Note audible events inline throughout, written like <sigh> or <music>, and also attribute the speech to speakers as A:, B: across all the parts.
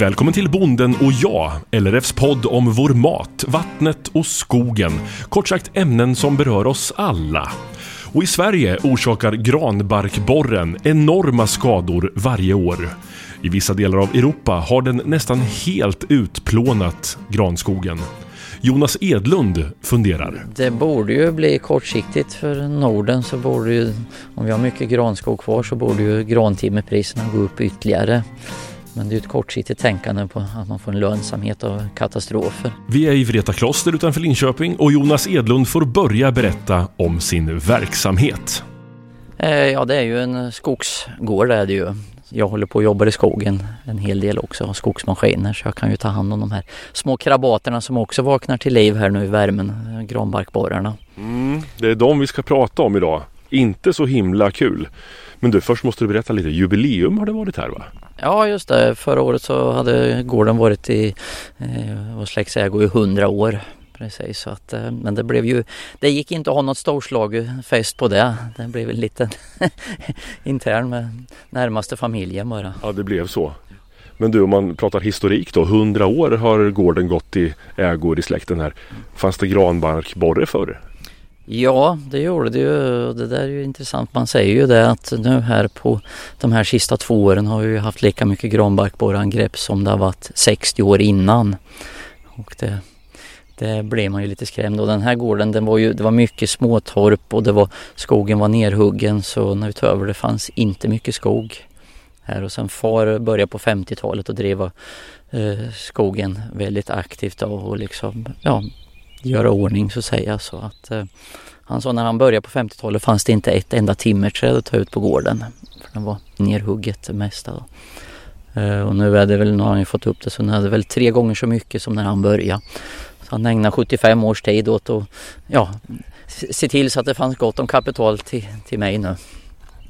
A: Välkommen till Bonden och jag, LRFs podd om vår mat, vattnet och skogen. Kort sagt ämnen som berör oss alla. Och i Sverige orsakar granbarkborren enorma skador varje år. I vissa delar av Europa har den nästan helt utplånat granskogen. Jonas Edlund funderar.
B: Det borde ju bli kortsiktigt för Norden så borde ju, om vi har mycket granskog kvar så borde ju grantimmerpriserna gå upp ytterligare. Men det är ett kortsiktigt tänkande på att man får en lönsamhet av katastrofer.
A: Vi är i Vreta kloster utanför Linköping och Jonas Edlund får börja berätta om sin verksamhet.
B: Eh, ja, det är ju en skogsgård är det ju. Jag håller på och jobbar i skogen en hel del också, har skogsmaskiner så jag kan ju ta hand om de här små krabaterna som också vaknar till liv här nu i värmen, granbarkborrarna.
A: Mm, det är de vi ska prata om idag. Inte så himla kul. Men du, först måste du berätta lite. Jubileum har det varit här va?
B: Ja just det, förra året så hade gården varit i eh, vår släkts ägo i hundra år. Precis, så att, eh, men det blev ju, det gick inte att ha något storslagsfest på det. Det blev en liten <laughs> intern med närmaste familjen bara.
A: Ja det blev så. Men du om man pratar historik då, hundra år har gården gått i ägor i släkten här. Fanns det granbarkborre förr?
B: Ja, det gjorde det ju. Det där är ju intressant. Man säger ju det att nu här på de här sista två åren har vi haft lika mycket granbarkborreangrepp som det har varit 60 år innan. Och det, det blev man ju lite skrämd och den här gården den var ju, det var mycket småtorp och det var, skogen var nerhuggen så när vi tog över det fanns inte mycket skog här och sen far började på 50-talet och driva eh, skogen väldigt aktivt och liksom ja, göra ordning så att säga. Så att, eh, han sa när han började på 50-talet fanns det inte ett enda timmerträd att ta ut på gården. För den var nerhugget det mesta. Eh, och nu är det väl, nu har han ju fått upp det så nu är det väl tre gånger så mycket som när han började. Så han ägnar 75 års tid åt att ja, se till så att det fanns gott om kapital till, till mig nu.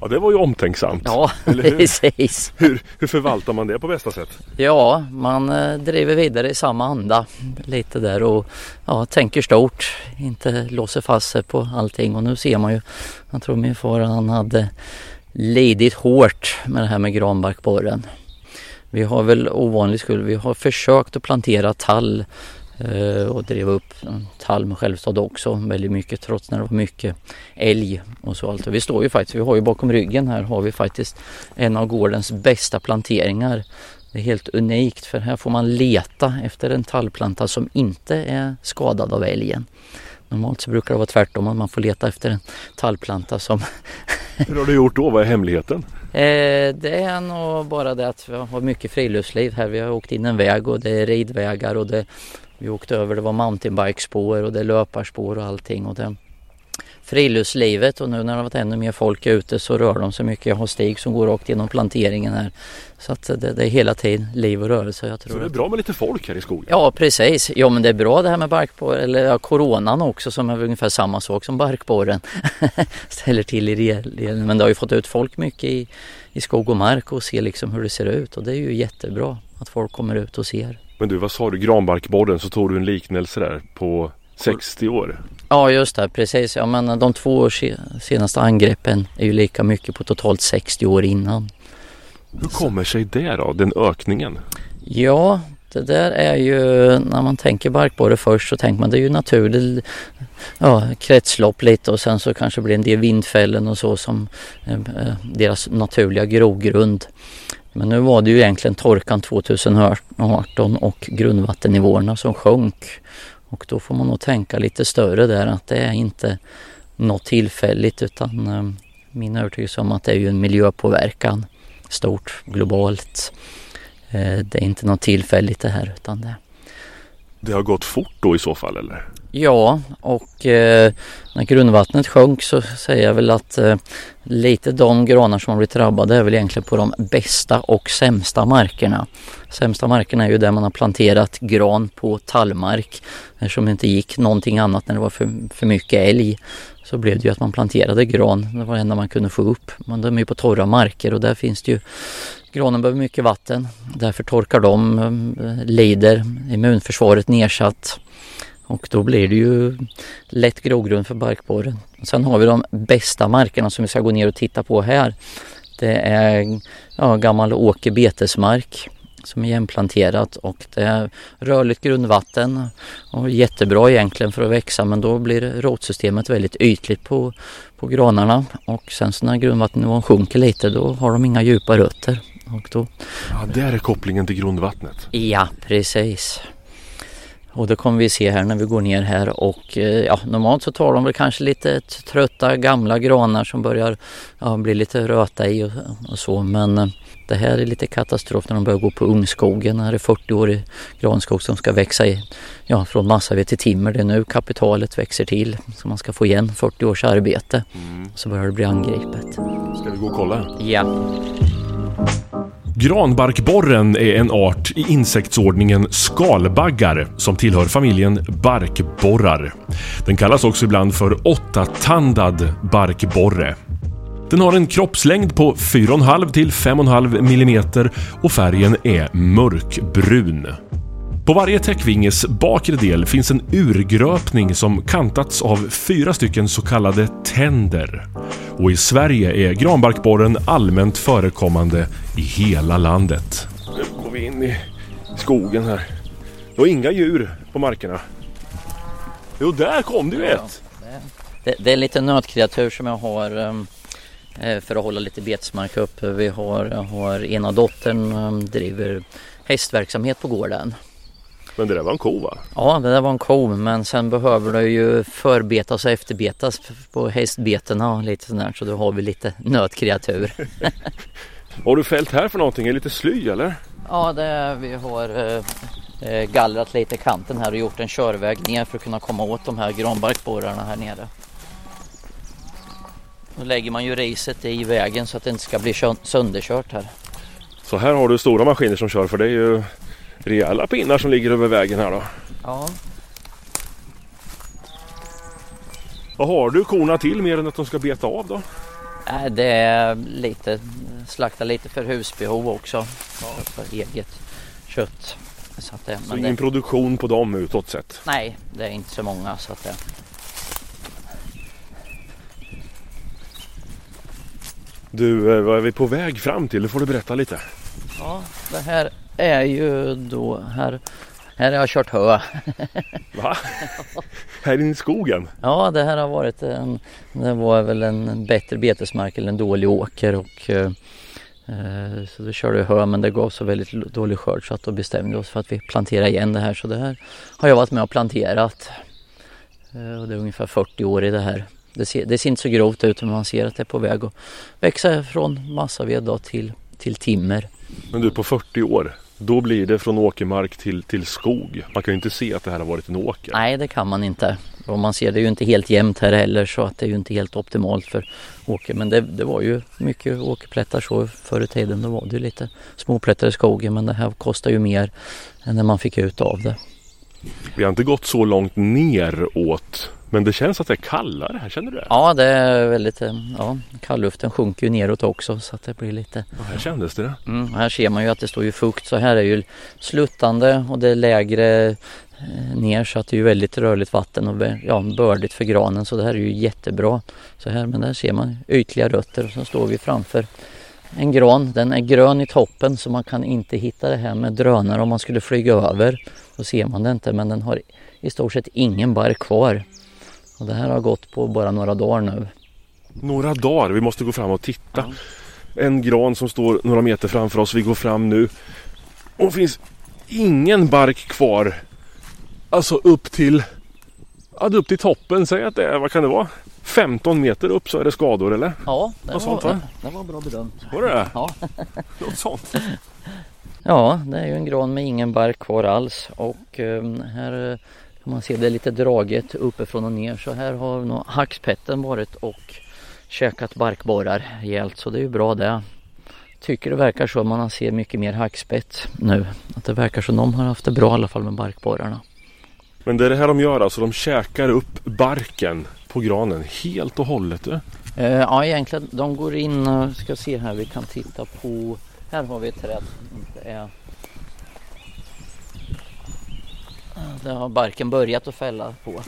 A: Ja det var ju omtänksamt.
B: Ja <laughs> precis.
A: Hur, hur förvaltar man det på bästa sätt?
B: Ja man eh, driver vidare i samma anda lite där och ja, tänker stort. Inte låser fast sig på allting och nu ser man ju. Jag tror min far han hade lidit hårt med det här med granbarkborren. Vi har väl ovanligt skull, vi har försökt att plantera tall och drev upp tall med självstad också väldigt mycket trots när det var mycket älg och så allt. vi står ju faktiskt, vi har ju bakom ryggen här har vi faktiskt en av gårdens bästa planteringar. Det är helt unikt för här får man leta efter en tallplanta som inte är skadad av älgen. Normalt så brukar det vara tvärtom, att man får leta efter en tallplanta som... <laughs>
A: Hur har du gjort då? Vad är hemligheten?
B: Eh, det är nog bara det att vi har mycket friluftsliv här. Vi har åkt in en väg och det är ridvägar och det vi åkte över, det var mountainbikespår och det är löparspår och allting. Och det, friluftslivet och nu när det har varit ännu mer folk ute så rör de sig mycket. Jag har stig som går rakt genom planteringen här. Så att det, det är hela tiden liv och rörelse. Jag tror
A: så det är bra med lite folk här i skogen?
B: Ja precis. Ja men det är bra det här med barkborren, eller ja, coronan också som är ungefär samma sak som barkborren. <laughs> Ställer till i det. Men det har ju fått ut folk mycket i, i skog och mark och ser liksom hur det ser ut och det är ju jättebra att folk kommer ut och ser.
A: Men du, vad sa du? Granbarkborren, så tog du en liknelse där på 60 år?
B: Ja, just det. Precis. Ja, men de två senaste angreppen är ju lika mycket på totalt 60 år innan.
A: Hur kommer sig det då, den ökningen?
B: Ja, det där är ju, när man tänker barkborre först så tänker man det är ju naturligt ja, kretslopp lite och sen så kanske blir en del vindfällen och så som eh, eh deras naturliga grogrund. Men nu var det ju egentligen torkan 2018 och grundvattennivåerna som sjönk. Och då får man nog tänka lite större där att det är inte något tillfälligt utan eh, min övertygelse om att det är ju en miljöpåverkan stort globalt. Eh, det är inte något tillfälligt det här utan det.
A: Det har gått fort då i så fall eller?
B: Ja, och eh, när grundvattnet sjönk så säger jag väl att eh, lite de granar som har blivit drabbade är väl egentligen på de bästa och sämsta markerna. Sämsta markerna är ju där man har planterat gran på tallmark. Eftersom det inte gick någonting annat när det var för, för mycket älg så blev det ju att man planterade gran. Det var det enda man kunde få upp. Men de är ju på torra marker och där finns det ju Granen behöver mycket vatten. Därför torkar de, eh, lider, immunförsvaret nedsatt. Och då blir det ju lätt grogrund för barkborren. Sen har vi de bästa markerna som vi ska gå ner och titta på här. Det är ja, gammal åkerbetesmark som är igenplanterat och det är rörligt grundvatten och jättebra egentligen för att växa men då blir rotsystemet väldigt ytligt på, på granarna och sen så när grundvattennivån sjunker lite då har de inga djupa rötter. Och då...
A: Ja, där är kopplingen till grundvattnet.
B: Ja, precis. Och det kommer vi se här när vi går ner här och eh, ja, normalt så tar de väl kanske lite trötta gamla granar som börjar ja, bli lite röta i och, och så men eh, det här är lite katastrof när de börjar gå på ungskogen. Det är 40-årig granskog som ska växa i, ja, från massaved till timmer. Det är nu kapitalet växer till så man ska få igen 40 års arbete. Mm. Så börjar det bli angripet.
A: Ska vi gå och kolla?
B: Ja.
A: Granbarkborren är en art i insektsordningen skalbaggar som tillhör familjen barkborrar. Den kallas också ibland för åttatandad barkborre. Den har en kroppslängd på 4,5 till 5,5 mm och färgen är mörkbrun. På varje täckvinges bakre del finns en urgröpning som kantats av fyra stycken så kallade tänder. Och i Sverige är granbarkborren allmänt förekommande i hela landet. Nu går vi in i skogen här. Det var inga djur på markerna. Jo, där kom det ju ett!
B: Det, det är lite nötkreatur som jag har um Eh, för att hålla lite betesmark uppe. Vi har, har ena dottern um, driver hästverksamhet på gården.
A: Men det där var en ko va?
B: Ja det där var en ko men sen behöver det ju förbetas och efterbetas på hästbetena och lite sådär så då har vi lite nötkreatur. <laughs>
A: Har du fällt här för någonting? Är det lite sly eller?
B: Ja det vi har eh, eh, gallrat lite kanten här och gjort en körväg ner för att kunna komma åt de här granbarkborrarna här nere. Då lägger man ju riset i vägen så att det inte ska bli sönderkört här.
A: Så här har du stora maskiner som kör för det är ju rejäla pinnar som ligger över vägen här då.
B: Ja.
A: Vad har du korna till mer än att de ska beta av då?
B: Äh, det är lite, slakta lite för husbehov också. För eget kött.
A: Så, att det, så ingen det... produktion på dem utåt sett?
B: Nej, det är inte så många så att det...
A: Du, eh, vad är vi på väg fram till? Det får du berätta lite.
B: Ja, det här är ju då här här har jag kört hö.
A: Va? här inne i skogen?
B: Ja, det här har varit en, det var väl en bättre betesmark eller en dålig åker och eh, eh så då körde jag hö men det gav så väldigt dålig skörd så att då bestämde vi oss för att vi planterar igen det här. Så det här har jag varit med och planterat. Eh, och det är ungefär 40 år i det här. Det ser, det ser inte så grovt ut men man ser att det är på väg att växa från massaved till, till timmer.
A: Men du på 40 år, då blir det från åkermark till, till skog. Man kan ju inte se att det här har varit en åker.
B: Nej det kan man inte. Och man ser det ju inte helt jämnt här heller så att det är ju inte helt optimalt för åker. Men det, det var ju mycket åkerplättar så förr i tiden. Då var det ju lite småplättar i skogen men det här kostar ju mer än det man fick ut av det.
A: Vi har inte gått så långt neråt men det känns att det är kallare här, känner du det?
B: Ja, det är väldigt, eh, ja, kallluften sjunker ju neråt också så att det blir lite...
A: Ja, här kändes det.
B: Mm, här ser man ju att det står ju fukt så här är ju sluttande och det är lägre eh, ner så att det är ju väldigt rörligt vatten och ja, bördigt för granen så det här är ju jättebra. Så här, men där ser man ytliga rötter och så står vi framför en gran. Den är grön i toppen så man kan inte hitta det här med drönare om man skulle flyga över. Då ser man det inte men den har i stort sett ingen bark kvar. Och det här har gått på bara några dagar nu.
A: Några dagar? Vi måste gå fram och titta. Ja. En gran som står några meter framför oss. Vi går fram nu. Och det finns ingen bark kvar. Alltså upp till ja, upp till toppen. Säg att det är, vad kan det vara? 15 meter upp så är det skador eller?
B: Ja, det, var, sånt, va? det var bra bedömt.
A: Var det
B: Ja. <laughs>
A: Något sånt.
B: Ja, det är ju en gran med ingen bark kvar alls och um, här man ser det är lite draget uppifrån och ner så här har nog hackspetten varit och käkat barkborrar rejält så det är ju bra det. Tycker det verkar så, man ser mycket mer hackspett nu. Att det verkar som de har haft det bra i alla fall med barkborrarna.
A: Men det är det här de gör alltså, de käkar upp barken på granen helt och hållet?
B: Eh, ja egentligen, de går in, och ska se här, vi kan titta på, här har vi ett träd Det har barken börjat att fälla på.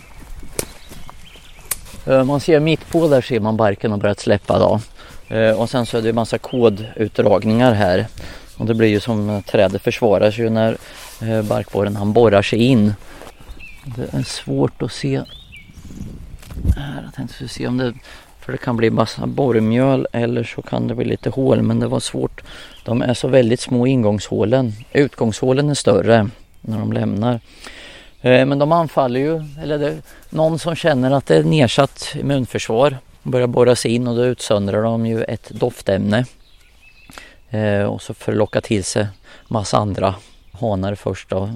B: Eh, man ser mitt på där ser man barken har börjat släppa då. Eh, och sen så är det en massa kodutdragningar här. Och det blir ju som trädet försvarar sig när eh, barkborren han borrar sig in. Det är svårt att se. Här, jag tänkte se om det för det kan bli massa borrmjöl eller så kan det bli lite hål men det var svårt. De är så väldigt små ingångshålen. Utgångshålen är större när de lämnar. Eh, men de anfaller ju, eller det är någon som känner att det är nedsatt immunförsvar börjar borra sig in och då utsöndrar de ju ett doftämne. Eh, och så för att locka till sig massa andra hanar först då.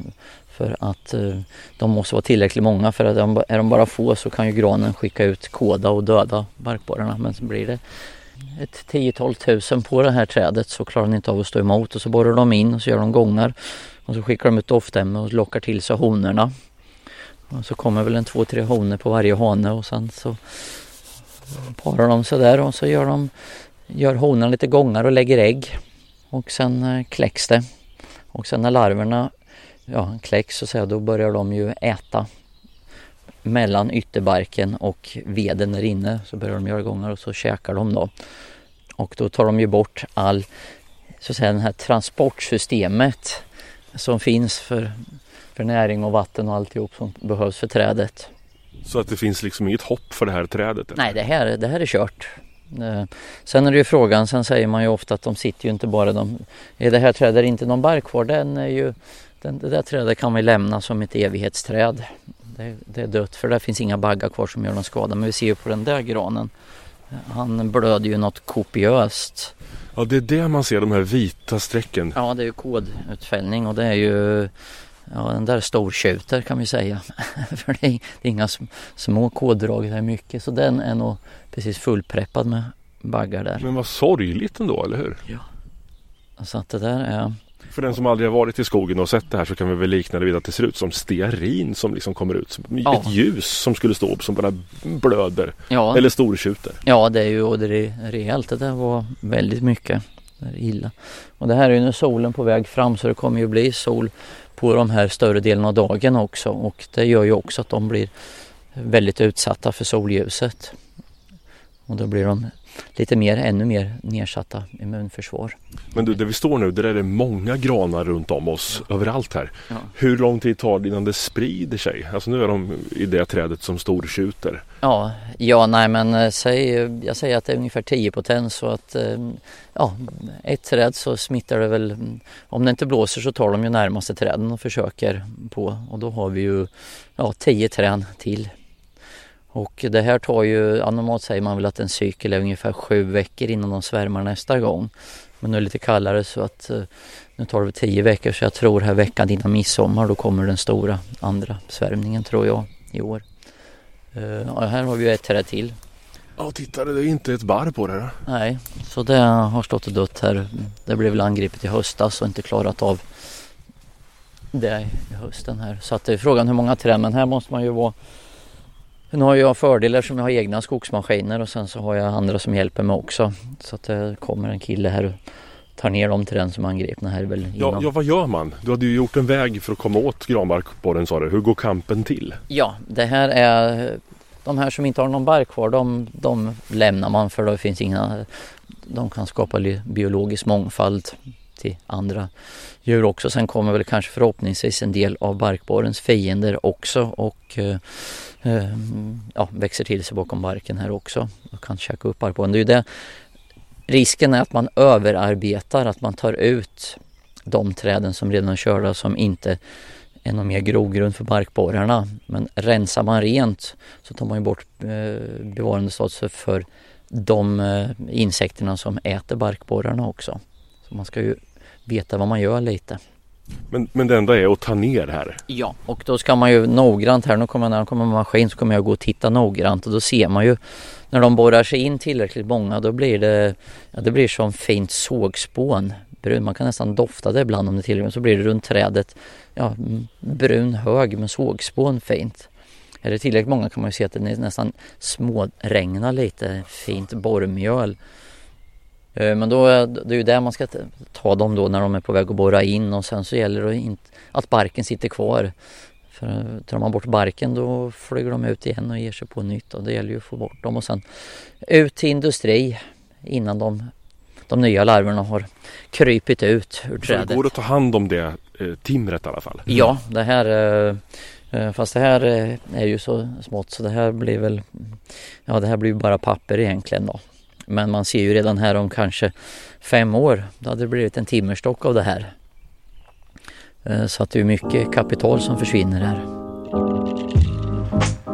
B: För att eh, de måste vara tillräckligt många för att är de bara få så kan ju granen skicka ut kåda och döda barkborrarna. Men så blir det ett 10-12 tusen på det här trädet så klarar den inte av att stå emot och så borrar de in och så gör de gångar. Och så skickar de ut doftämne och lockar till sig honorna. Och så kommer väl en två, tre honor på varje hane och sen så parar de sig där och så gör, de, gör honan lite gångar och lägger ägg. Och sen eh, kläcks det. Och sen när larverna ja, kläcks så säga, då börjar de ju äta mellan ytterbarken och veden där inne så börjar de göra gångar och så käkar de då. Och då tar de ju bort all, så att säga, det här transportsystemet som finns för, för näring och vatten och alltihop som behövs för trädet.
A: Så att det finns liksom inget hopp för det här trädet?
B: Nej, det här, det här är kört. Eh, sen är det ju frågan, sen säger man ju ofta att de sitter ju inte bara de... Är det här trädet inte någon bark kvar? Den är ju... Den, det där trädet kan vi lämna som ett evighetsträd. Det, det, är dött för där finns inga baggar kvar som gör någon skada. Men vi ser ju på den där granen. Han blöder ju något kopiöst.
A: Ja det är det man ser, de här vita strecken.
B: Ja det är ju kodutfällning och det är ju Ja, den där stortjuter kan vi säga. <laughs> För det är, inga små koddrag, det är mycket. Så den är nog precis fullpreppad med baggar där.
A: Men vad sorgligt ändå, eller hur?
B: Ja. Så att det där är...
A: För den som aldrig har varit i skogen och sett det här så kan vi väl likna det vid att det ser ut som stearin som liksom kommer ut. Ja. Ett ljus som skulle stå upp som bara blöder. Ja. Eller stortjuter.
B: Ja, det är ju och det är rejält. Det där var väldigt mycket. Det är illa. Och det här är ju nu solen på väg fram så det kommer ju bli sol på de här större delen av dagen också och det gör ju också att de blir väldigt utsatta för solljuset. Och då blir de lite mer, ännu mer nedsatta immunförsvar.
A: Men du, där vi står nu, där är det många granar runt om oss ja. överallt här. Ja. Hur lång tid tar det innan det sprider sig? Alltså nu är de i det trädet som stortjuter.
B: Ja, ja nej men eh, säg, jag säger att det är ungefär 10 potens så att eh, ja, ett träd så smittar det väl, om det inte blåser så tar de ju närmaste träden och försöker på och då har vi ju ja, 10 träd till och det här tar ju, normalt säger man väl att en cykel är ungefär sju veckor innan de svärmar nästa gång. Men nu är det lite kallare så att eh, nu tar det tio veckor så jag tror här veckan innan midsommar då kommer den stora andra svärmningen tror jag i år. Uh, ja, här har vi ju ett träd till.
A: Ja titta det är inte ett barr på det då.
B: Nej, så det har stått och dött här. Det blev väl angripet i höstas och inte klarat av det i hösten här. Så att det är frågan hur många träd men här måste man ju vara nu har jag fördelar som jag har egna skogsmaskiner och sen så har jag andra som hjälper mig också. Så att det kommer en kille här och tar ner dem till den som angripna här väl
A: ja, ja, vad gör man? Du hade ju gjort en väg för att komma åt granbarkborren sa du. Hur går kampen till?
B: Ja, det här är de här som inte har någon bark kvar de, de lämnar man för det finns inga de kan skapa biologisk mångfald till andra djur också. Sen kommer väl kanske förhoppningsvis en del av barkborrens fiender också och eh, eh, ja, växer till sig bakom barken här också och kan käka upp barkborren. Det är ju det. Risken är att man överarbetar, att man tar ut de träden som redan är körda som inte är någon mer grogrund för barkborrarna. Men rensar man rent så tar man ju bort eh, bevarandestatus för de eh, insekterna som äter barkborrarna också. Så man ska ju veta vad man gör lite.
A: Men, men det enda är att ta ner här?
B: Ja, och då ska man ju noggrant här, nu kommer när de kommer med maskin så kommer jag gå och titta noggrant och då ser man ju när de borrar sig in tillräckligt många då blir det, ja, det blir som fint sågspån. Brun, man kan nästan dofta det ibland om det tillräckligt så blir det runt trädet ja, brun hög med sågspån fint. Är det tillräckligt många kan man ju se att det nästan småregnar lite fint borrmjöl. Eh, men då är det ju där man ska ta dem då när de är på väg att borra in och sen så gäller det att barken sitter kvar. För eh, tar man bort barken då flyger de ut igen och ger sig på nytt och det gäller ju att få bort dem och sen ut till industri innan de de nya larverna har krypit ut ur trädet.
A: Så det går att ta hand om det eh, timret i alla fall?
B: Ja, det här Fast det här är ju så smått så det här blir väl Ja det här blir bara papper egentligen då. Men man ser ju redan här om kanske fem år då hade det blivit en timmerstock av det här. Eh, så att det är mycket kapital som försvinner här.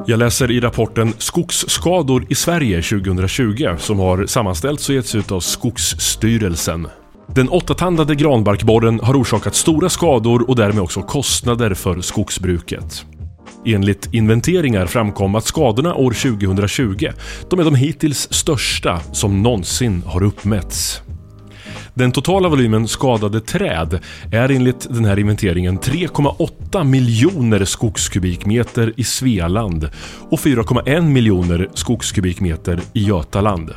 A: Jag läser i rapporten Skogsskador i Sverige 2020 som har sammanställts och getts ut av Skogsstyrelsen. Den åttatandade granbarkborren har orsakat stora skador och därmed också kostnader för skogsbruket. Enligt inventeringar framkom att skadorna år 2020 de är de hittills största som någonsin har uppmätts. Den totala volymen skadade träd är enligt den här inventeringen 3,8 miljoner skogskubikmeter i Svealand och 4,1 miljoner skogskubikmeter i Götaland.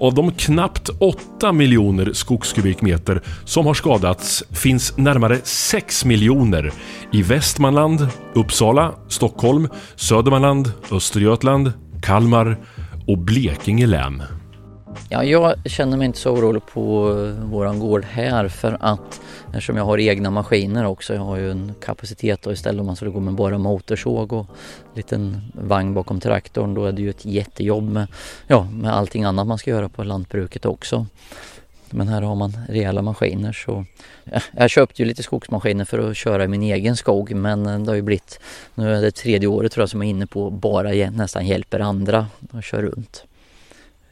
A: Av de knappt 8 miljoner skogskubikmeter som har skadats finns närmare 6 miljoner i Västmanland, Uppsala, Stockholm, Södermanland, Östergötland, Kalmar och Blekinge län.
B: Ja, jag känner mig inte så orolig på eh, våran gård här för att eftersom jag har egna maskiner också. Jag har ju en kapacitet och istället om man skulle gå med bara motorsåg och liten vagn bakom traktorn då är det ju ett jättejobb med, ja, med allting annat man ska göra på lantbruket också. Men här har man rejäla maskiner så jag köpte ju lite skogsmaskiner för att köra i min egen skog men eh, det har ju blivit, nu är det tredje året tror jag som jag är inne på bara nästan hjälper andra att köra runt.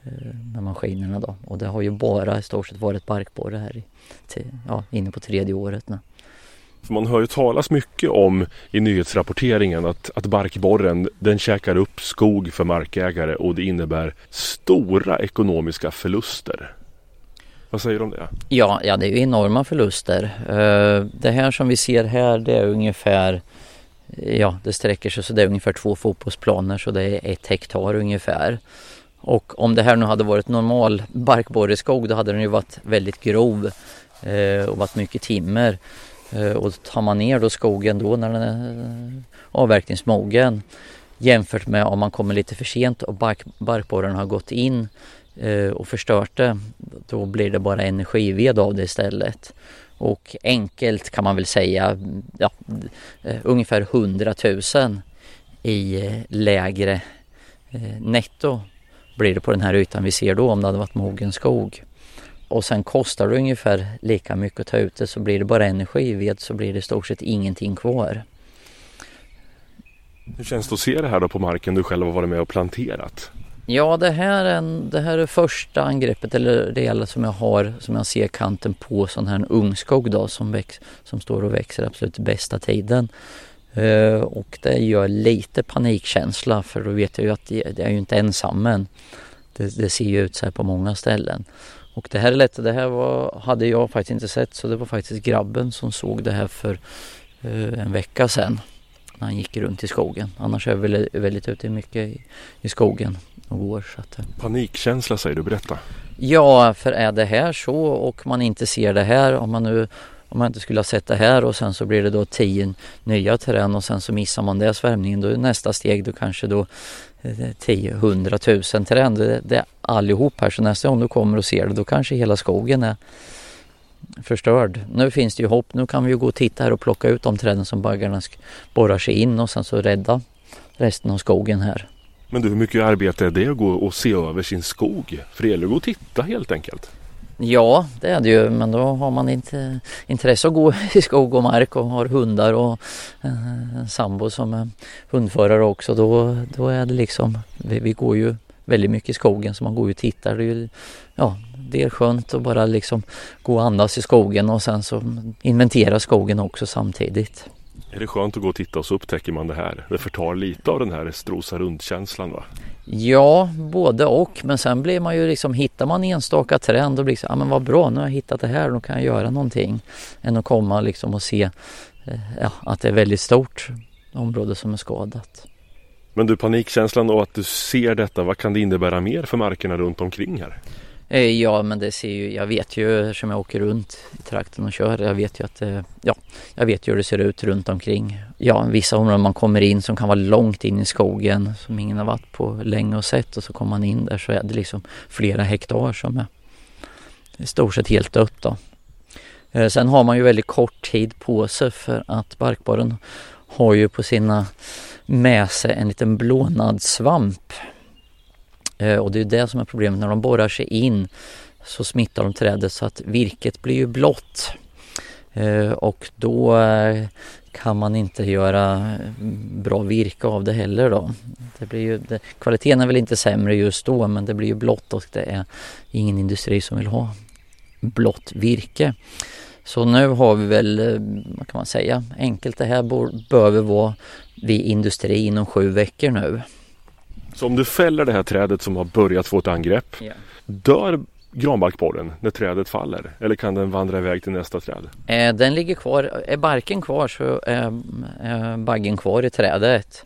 B: Eh, med maskinerna då. Och det har ju bara i stort sett varit barkborre här i, till, ja, inne på tredje året nu.
A: För man hör ju talas mycket om i nyhetsrapporteringen att, att barkborren den käkar upp skog för markägare och det innebär stora ekonomiska förluster. Vad säger du om det?
B: Ja, ja det är ju enorma förluster. Eh, det här som vi ser här det är ungefär Ja, det sträcker sig så det är ungefär två fotbollsplaner så det är ett hektar ungefär. Och om det här nu hade varit normal barkborreskog då hade den ju varit väldigt grov eh, och varit mycket timmer. Eh, och tar man ner då skogen då när den är eh, avverkningsmogen jämfört med om man kommer lite för sent och bark, barkborren har gått in eh, och förstört det, då blir det bara energived av det istället. Och enkelt kan man väl säga ja, eh, ungefär 100 000 i eh, lägre netto blir det på den här ytan vi ser då om det hade varit mogen skog. Och sen kostar det ungefär lika mycket att ta ut det så blir det bara energived så blir det i stort sett ingenting kvar.
A: Hur känns det att se det här då på marken du själv har varit med och planterat?
B: Ja det här är, en, det här är första angreppet eller det som jag har som jag ser kanten på sån här ungskog då som, väx, som står och växer absolut bästa tiden. Uh, och det gör lite panikkänsla för då vet jag ju att det, det är ju inte ensam men det, det, ser ju ut så här på många ställen. Och det här är lätt, det här var, hade jag faktiskt inte sett så det var faktiskt grabben som såg det här för uh, en vecka sedan. När han gick runt i skogen. Annars är jag väldigt, väldigt ute mycket i, i skogen och går. Så att, uh.
A: Panikkänsla säger du, berätta.
B: Ja, för är det här så och man inte ser det här, om man nu om man inte skulle ha sett det här och sen så blir det då tio nya terräng och sen så missar man det svärmningen då är nästa steg då kanske då 10 100 000 terräng. Det, det är allihop här så nästa gång du kommer och ser det då kanske hela skogen är förstörd. Nu finns det ju hopp. Nu kan vi ju gå och titta här och plocka ut de träden som baggarna borrar sig in och sen så rädda resten av skogen här.
A: Men du, hur mycket arbete är det att gå och se över sin skog? För det gäller att gå och titta helt enkelt.
B: Ja, det är det ju, men då har man inte intresse att gå i skog och mark och har hundar och eh, en sambo som är hundförare också. Då, då är det liksom, vi, vi går ju väldigt mycket i skogen så man går ju och tittar. Det är, ju, ja, det är skönt att bara liksom gå och andas i skogen och sen så inventera skogen också samtidigt.
A: Är det skönt att gå och titta och så upptäcker man det här? Det förtar lite av den här strosa runt-känslan va?
B: Ja, både och. Men sen blir man ju liksom, hittar man enstaka trend och blir så, ja men vad bra, nu har jag hittat det här, då kan jag göra någonting. Än att komma liksom och se eh, ja, att det är väldigt stort område som är skadat.
A: Men du, panikkänslan och att du ser detta, vad kan det innebära mer för markerna runt omkring här?
B: Eh, ja men det ser ju, jag vet ju eftersom jag åker runt i trakten och kör, jag vet ju att eh, ja, jag vet ju hur det ser ut runt omkring. Ja, vissa områden man kommer in som kan vara långt in i skogen som ingen har varit på länge och sett och så kommer man in där så är det liksom flera hektar som är i stort sett helt dött då. Eh, sen har man ju väldigt kort tid på sig för att barkborren har ju på sina med sig en liten blånad svamp. Eh, och det är det som är problemet när de borrar sig in så smittar de trädet så att virket blir ju blått. Eh, och då eh, kan man inte göra bra virke av det heller då. Det blir ju, det, kvaliteten är väl inte sämre just då men det blir ju blått och det är ingen industri som vill ha blått virke. Så nu har vi väl, vad kan man säga, enkelt det här behöver vara vid industri inom sju veckor nu.
A: Så om du fäller det här trädet som har börjat få ett angrepp, ja. dör granbarkborren när trädet faller? Eller kan den vandra iväg till nästa träd?
B: Eh, den ligger kvar, är barken kvar så är, är baggen kvar i trädet.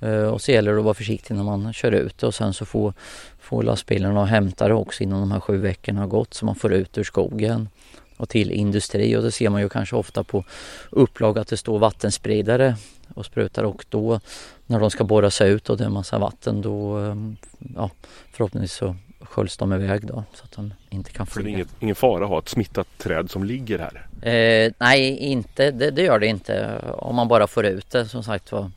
B: Eh, och så gäller det att vara försiktig när man kör ut och sen så får, får lastbilen och hämta det också innan de här sju veckorna har gått så man får ut ur skogen och till industri och det ser man ju kanske ofta på upplag att det står vattenspridare och sprutar och då när de ska borra sig ut och det är massa vatten då ehm, ja, förhoppningsvis så sköljs de iväg då så att de inte kan flyga.
A: Så det är inget, ingen fara att ha ett smittat träd som ligger här?
B: Eh, nej, inte, det, det, gör det inte om man bara får ut det som sagt var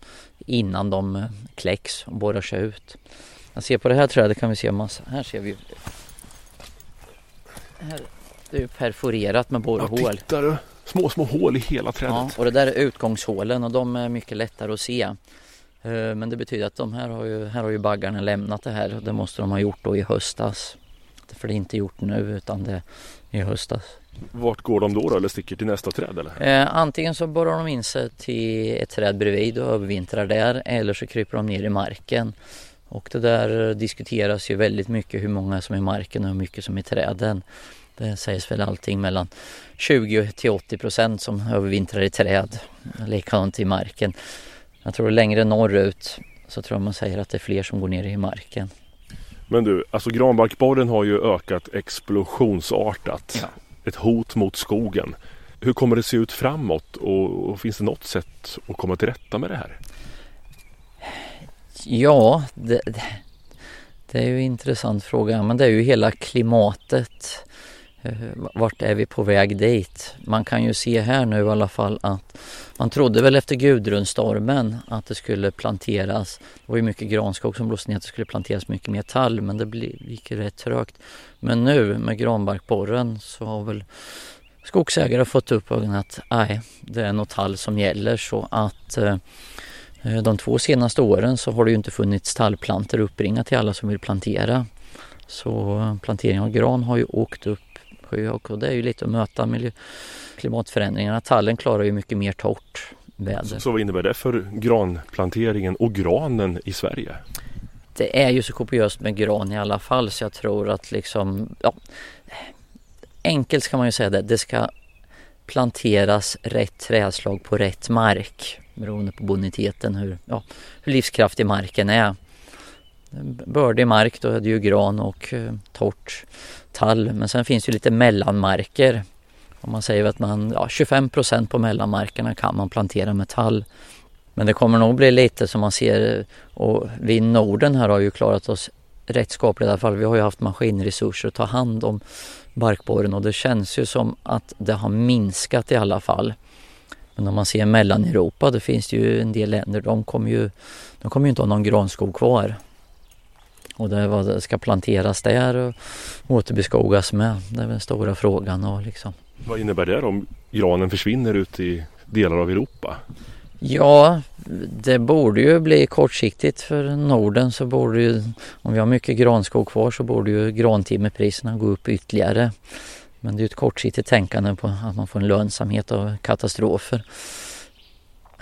B: innan de eh, kläcks och borrar sig ut. Jag ser på det här trädet kan vi se massa, här ser vi här det är perforerat med borrhål. Ja,
A: titta du! Små, små hål i hela trädet. Ja,
B: och det där är utgångshålen och de är mycket lättare att se. Eh, men det betyder att de här har ju, här har ju baggarna lämnat det här och det måste de ha gjort då i höstas. För det är inte gjort nu utan det är i höstas.
A: Vart går de då, då eller sticker till nästa träd eller?
B: Eh, antingen så borrar de in sig till ett träd bredvid och övervintrar där eller så kryper de ner i marken. Och det där diskuteras ju väldigt mycket hur många som är i marken och hur mycket som är i träden. Det sägs väl allting mellan 20 till 80 procent som övervintrar i träd. Likadant i marken. Jag tror längre norrut så tror jag man säger att det är fler som går ner i marken.
A: Men du, alltså granbarkborren har ju ökat explosionsartat. Ja. Ett hot mot skogen. Hur kommer det se ut framåt och, och finns det något sätt att komma till rätta med det här?
B: Ja, det, det är ju en intressant fråga. Men det är ju hela klimatet Eh, vart är vi på väg dit? Man kan ju se här nu i alla fall att man trodde väl efter Gudrunstormen att det skulle planteras. Det var ju mycket granskog som blåste ner att det skulle planteras mycket mer tall men det gick rätt trögt. Men nu med granbarkborren så har väl skogsägare fått upp ögonen att nej, det är något tall som gäller så att eh, de två senaste åren så har det ju inte funnits tallplanter uppringat till alla som vill plantera. Så eh, plantering av gran har ju åkt upp skyhög och det är ju lite att möta miljö, klimatförändringarna. Tallen klarar ju mycket mer torrt väder. Så,
A: så vad innebär det för granplanteringen och granen i Sverige?
B: Det är ju så kopiöst med gran i alla fall så jag tror att liksom, ja, enkelt kan man ju säga det, det ska planteras rätt trädslag på rätt mark beroende på boniteten, hur, ja, hur livskraftig marken är. Bördig mark då är det ju gran och eh, torrt tall. Men sen finns det lite mellanmarker. Om man säger att man, ja, 25% på mellanmarkerna kan man plantera med tall. Men det kommer nog bli lite som man ser eh, och vi i Norden här har ju klarat oss rätt skapligt i alla fall. Vi har ju haft maskinresurser att ta hand om barkborren och det känns ju som att det har minskat i alla fall. Men om man ser mellan Europa, det finns det ju en del länder, de kommer ju, de kommer ju inte ha någon granskog kvar. Och det, vad det ska planteras där och återbeskogas med. Det är den stora frågan. Och liksom.
A: Vad innebär det om granen försvinner ut i delar av Europa?
B: Ja, det borde ju bli kortsiktigt för Norden så borde ju, om vi har mycket granskog kvar så borde ju grantimmerpriserna gå upp ytterligare. Men det är ett kortsiktigt tänkande på att man får en lönsamhet av katastrofer.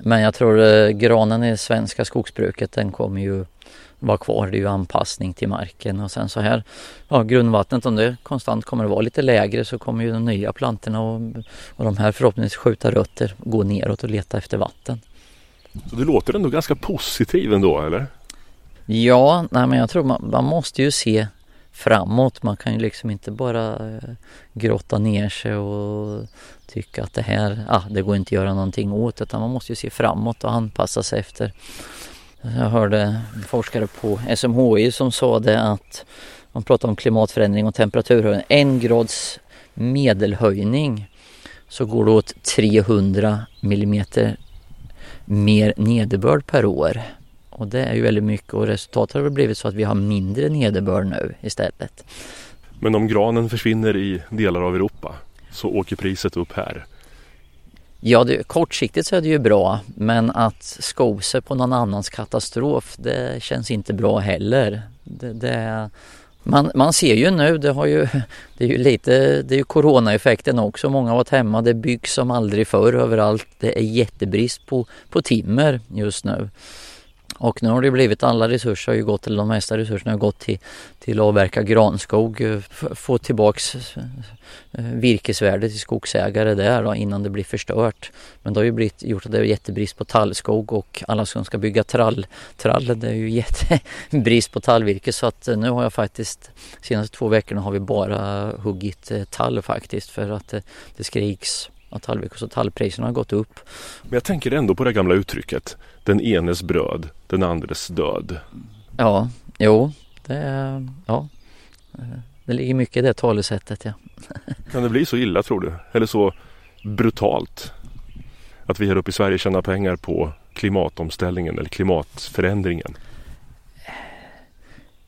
B: Men jag tror eh, granen i svenska skogsbruket den kommer ju vara kvar. Det är ju anpassning till marken och sen så här, ja grundvattnet om det konstant kommer att vara lite lägre så kommer ju de nya plantorna och, och de här förhoppningsvis skjuta rötter, gå neråt och leta efter vatten.
A: Så du låter ändå ganska positiv ändå eller?
B: Ja, nej men jag tror man, man måste ju se framåt. Man kan ju liksom inte bara eh, grotta ner sig och tycka att det här, ah, det går inte att göra någonting åt utan man måste ju se framåt och anpassa sig efter jag hörde forskare på SMHI som sa det att man pratar om klimatförändring och temperaturhöjning. En grads medelhöjning så går det åt 300 millimeter mer nederbörd per år. Och det är ju väldigt mycket och resultatet har väl blivit så att vi har mindre nederbörd nu istället.
A: Men om granen försvinner i delar av Europa så åker priset upp här.
B: Ja, det, kortsiktigt så är det ju bra men att sko sig på någon annans katastrof det känns inte bra heller. Det, det, man, man ser ju nu, det, har ju, <laughs> det är ju lite, det är ju coronaeffekten också. Många har varit hemma, det byggs som aldrig förr överallt. Det är jättebrist på, på timmer just nu. Och nu har det blivit, alla resurser har ju gått, eller de mesta resurserna har gått till, till att avverka granskog, eh, få tillbaks eh, eh, virkesvärdet till skogsägare där då, innan det blir förstört. Men det har ju blivit, gjort att det är jättebrist på tallskog och alla som ska bygga trall, trall det är ju <laughs> jättebrist på tallvirke så att nu har jag faktiskt, senaste två veckorna har vi bara huggit tall faktiskt för att det, det skriks att tallvirkes och tallpriserna har gått upp.
A: Men jag tänker ändå på det gamla uttrycket den enes bröd, den andres död.
B: Ja, jo, det, är, ja, det ligger mycket i det talesättet. Ja. <laughs>
A: Kan det bli så illa tror du? Eller så brutalt? Att vi här uppe i Sverige tjänar pengar på klimatomställningen eller klimatförändringen?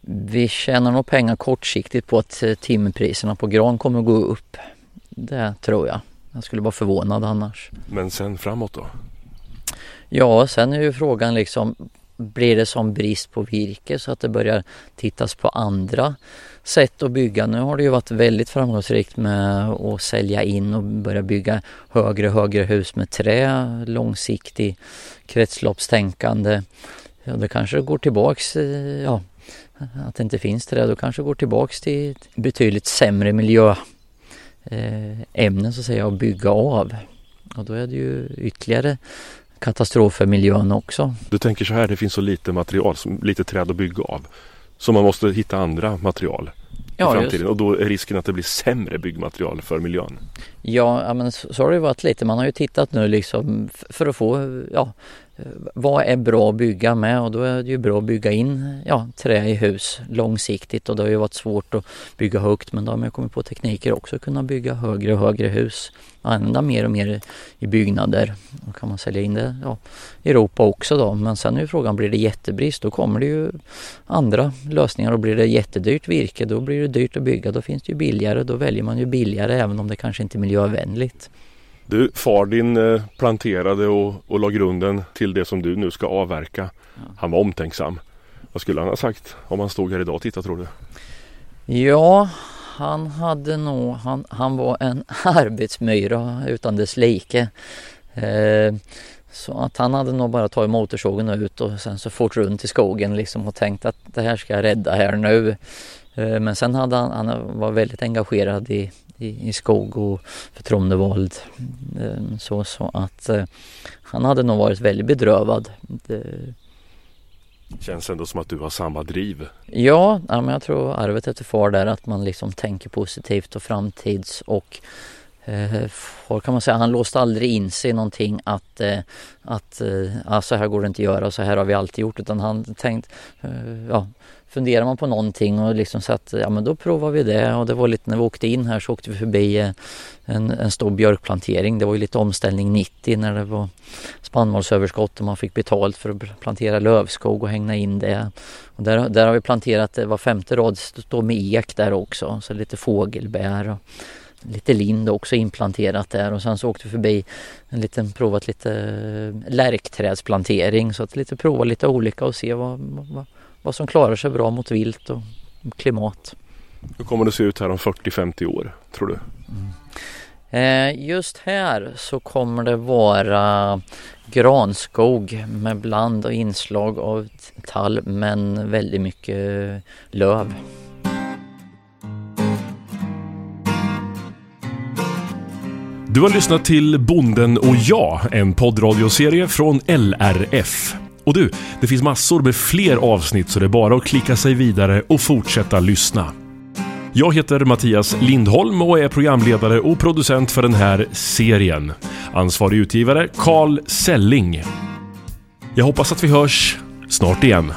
B: Vi tjänar nog pengar kortsiktigt på att eh, timmerpriserna på gran kommer att gå upp. Det tror jag. Jag skulle vara förvånad annars.
A: Men sen framåt då?
B: Ja, sen är ju frågan liksom blir det som brist på virke så att det börjar tittas på andra sätt att bygga. Nu har det ju varit väldigt framgångsrikt med att sälja in och börja bygga högre och högre hus med trä, långsiktig kretsloppstänkande. Ja, det kanske går tillbaks, eh, ja, att det inte finns trä, då kanske går tillbaks till betydligt sämre miljöämnen så att säga att bygga av. Och då är det ju ytterligare katastrof för miljön också.
A: Du tänker så här, det finns så lite material, lite träd att bygga av. Så man måste hitta andra material ja, i framtiden just. och då är risken att det blir sämre byggmaterial för miljön.
B: Ja, men så, så har det varit lite. Man har ju tittat nu liksom för att få, ja, Eh, vad är bra att bygga med? Och då är det ju bra att bygga in ja, trä i hus långsiktigt. Och det har ju varit svårt att bygga högt men då har man kommit på tekniker också att kunna bygga högre och högre hus. Använda mer och mer i byggnader. Då kan man sälja in det ja, i Europa också då. Men sen är ju frågan blir det jättebrist? Då kommer det ju andra lösningar. Och blir det jättedyrt virke då blir det dyrt att bygga. Då finns det ju billigare. Då väljer man ju billigare även om det kanske inte är miljövänligt.
A: Du, far din eh, planterade och, och la grunden till det som du nu ska avverka. Han var omtänksam. Vad skulle han ha sagt om han stod här idag och tittade tror du?
B: Ja, han hade nog, han, han var en <laughs> arbetsmyra utan dess like. Eh, så att han hade nog bara tagit motorsågen ut och sen så fort runt i skogen liksom och tänkt att det här ska jag rädda här nu. Eh, men sen hade han, han var väldigt engagerad i, i, i skog och förtroendevald. Eh, så, så att eh, han hade nog varit väldigt bedrövad. Det...
A: Känns ändå som att du har samma driv.
B: Ja, ja men jag tror arvet efter far där att man liksom tänker positivt och framtids och eh, kan man säga, han låste aldrig in sig i någonting att, eh, att eh, ah, så här går det inte att göra, så här har vi alltid gjort utan han tänkt, eh, ja funderar man på någonting och liksom så att ja men då provar vi det och det var lite när vi åkte in här så åkte vi förbi eh, en, en stor björkplantering. Det var ju lite omställning 90 när det var spannmålsöverskott och man fick betalt för att plantera lövskog och hängna in det. Och där, där har vi planterat, det var femte rad står med ek där också, så lite fågelbär och lite lind också implanterat där och sen så åkte vi förbi en liten, provat lite eh, lärkträdsplantering så att lite prova lite olika och se vad, vad vad som klarar sig bra mot vilt och klimat.
A: Hur kommer det se ut här om 40-50 år tror du? Mm.
B: Eh, just här så kommer det vara granskog med bland och inslag av tall men väldigt mycket löv.
A: Du har lyssnat till Bonden och jag, en poddradioserie från LRF. Och du, det finns massor med fler avsnitt så det är bara att klicka sig vidare och fortsätta lyssna. Jag heter Mattias Lindholm och är programledare och producent för den här serien. Ansvarig utgivare Carl Selling. Jag hoppas att vi hörs snart igen.